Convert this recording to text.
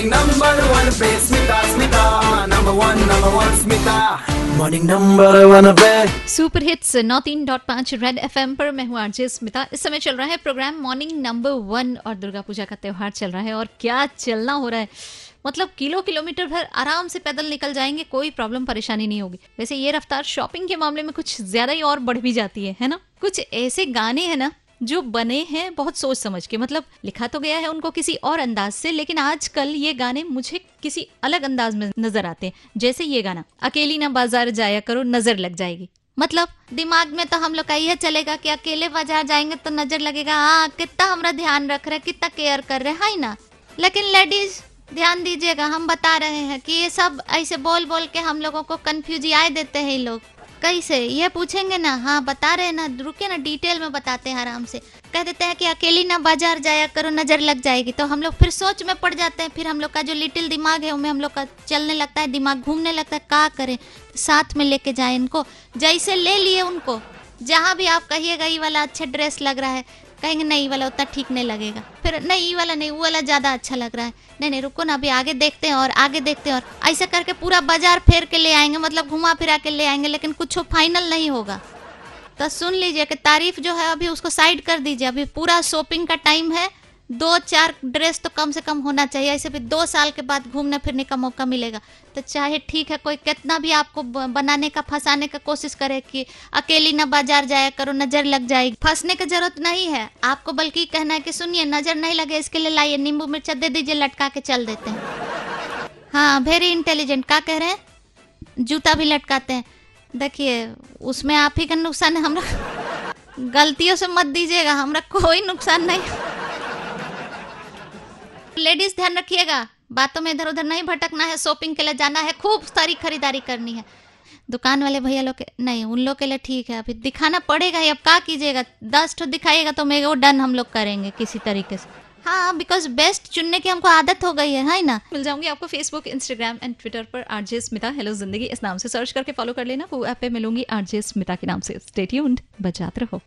morning number one पे Smita Smita number one number one पे super hits नौ तीन डॉट पाँच रेड एफ़ पर मैं हूँ आरजे स्मिता इस समय चल रहा है प्रोग्राम मॉर्निंग नंबर वन और दुर्गा पूजा का त्योहार चल रहा है और क्या चलना हो रहा है? मतलब किलो किलोमीटर भर आराम से पैदल निकल जाएँगे, कोई प्रॉब्लम परेशानी नहीं होगी। वैसे ये रफ्तार शॉपिंग के मामले में कुछ ज़्यादा ही और बढ़ भी जाती है है ना? कुछ ऐसे गाने हैं ना जो बने हैं, बहुत सोच समझ के। मतलब लिखा तो गया है उनको किसी और अंदाज से, लेकिन आजकल ये गाने मुझे किसी अलग अंदाज में नज़र आते हैं। जैसे ये गाना, अकेली ना बाज़ार जाया करो, नज़र लग जाएगी। मतलब दिमाग में तो हम लोग का ये चलेगा कि अकेले बाज़ार जाएँगे तो नज़र लगेगा हाँ कितना हमारा ध्यान रख रहे कितना केयर कर रहे है ना। लेकिन लेडीज़ ध्यान दीजिएगा, हम बता रहे हैं कि ये सब ऐसे बोल बोल के हम लोगों को कंफ्यूज आए देते हैं ये लोग। कैसे ये पूछेंगे ना हाँ बता रहे ना रुके ना डिटेल में बताते हैं आराम से। कह देते हैं कि अकेली ना बाज़ार जाया करो, नज़र लग जाएगी। तो हम लोग फिर सोच में पड़ जाते हैं, फिर हम लोग का जो लिटिल दिमाग है, उनमें हम लोग का चलने लगता है, दिमाग घूमने लगता है क्या करें, साथ में लेके जाए इनको। जैसे ले लिए उनको। जहाँ भी आप कहिएगा, ये वाला अच्छा ड्रेस लग रहा है, कहेंगे, नहीं वाला उतना ठीक नहीं लगेगा। फिर, नहीं, ये वाला नहीं, वो वाला ज़्यादा अच्छा लग रहा है। नहीं नहीं, रुको ना, अभी आगे देखते हैं और, आगे देखते हैं और। ऐसे करके पूरा बाज़ार फेर के ले आएँगे मतलब घुमा फिरा के ले आएँगे, लेकिन कुछ फाइनल नहीं होगा। तो सुन लीजिए कि तारीफ़ जो है, अभी उसको साइड कर दीजिए। अभी पूरा शॉपिंग का टाइम है। दो चार ड्रेस तो कम से कम होना चाहिए, ऐसे भी दो साल के बाद घूमने फिरने का मौका मिलेगा। तो चाहे ठीक है, कोई कितना भी आपको बनाने का, फंसाने का कोशिश करे कि अकेली ना बाज़ार जाया करो, नज़र लग जाएगी। फंसने की ज़रूरत नहीं है, आपको बल्कि कहना है कि सुनिए, नज़र नहीं लगे, इसके लिए लाइए, नींबू मिर्चा दे दीजिए, लटका के चल देते हैं। हाँ वेरी इंटेलिजेंट क्या कह रहे हैं? जूता भी लटकाते हैं। देखिए, उसमें आप ही का नुकसान है हमरा गलतियों से मत दीजिएगा, हमरा कोई नुकसान नहीं। लेडीज़ ध्यान रखिएगा, बातों में इधर उधर नहीं भटकना है, शॉपिंग के लिए जाना है, खूब सारी खरीदारी करनी है। दुकान वाले भैया लोग नहीं, उन लोग के लिए ठीक है, अभी दिखाना पड़ेगा ही, अब क्या कीजिएगा, दस ठो दिखाइएगा तो मैं वो डन हम लोग करेंगे किसी तरीके से। हाँ बिकॉज़ बेस्ट चुनने की हमको आदत हो गई है है ना? मिल जाऊँगी आपको फेसबुक इंस्टाग्राम एंड ट्विटर पर आरजे स्मिता हेलो ज़िंदगी इस नाम से सर्च करके फॉलो कर लेना, वो ऐप पे मिलूँगी आरजे स्मिता के नाम से। स्टे ट्यून्ड बजाते रहो।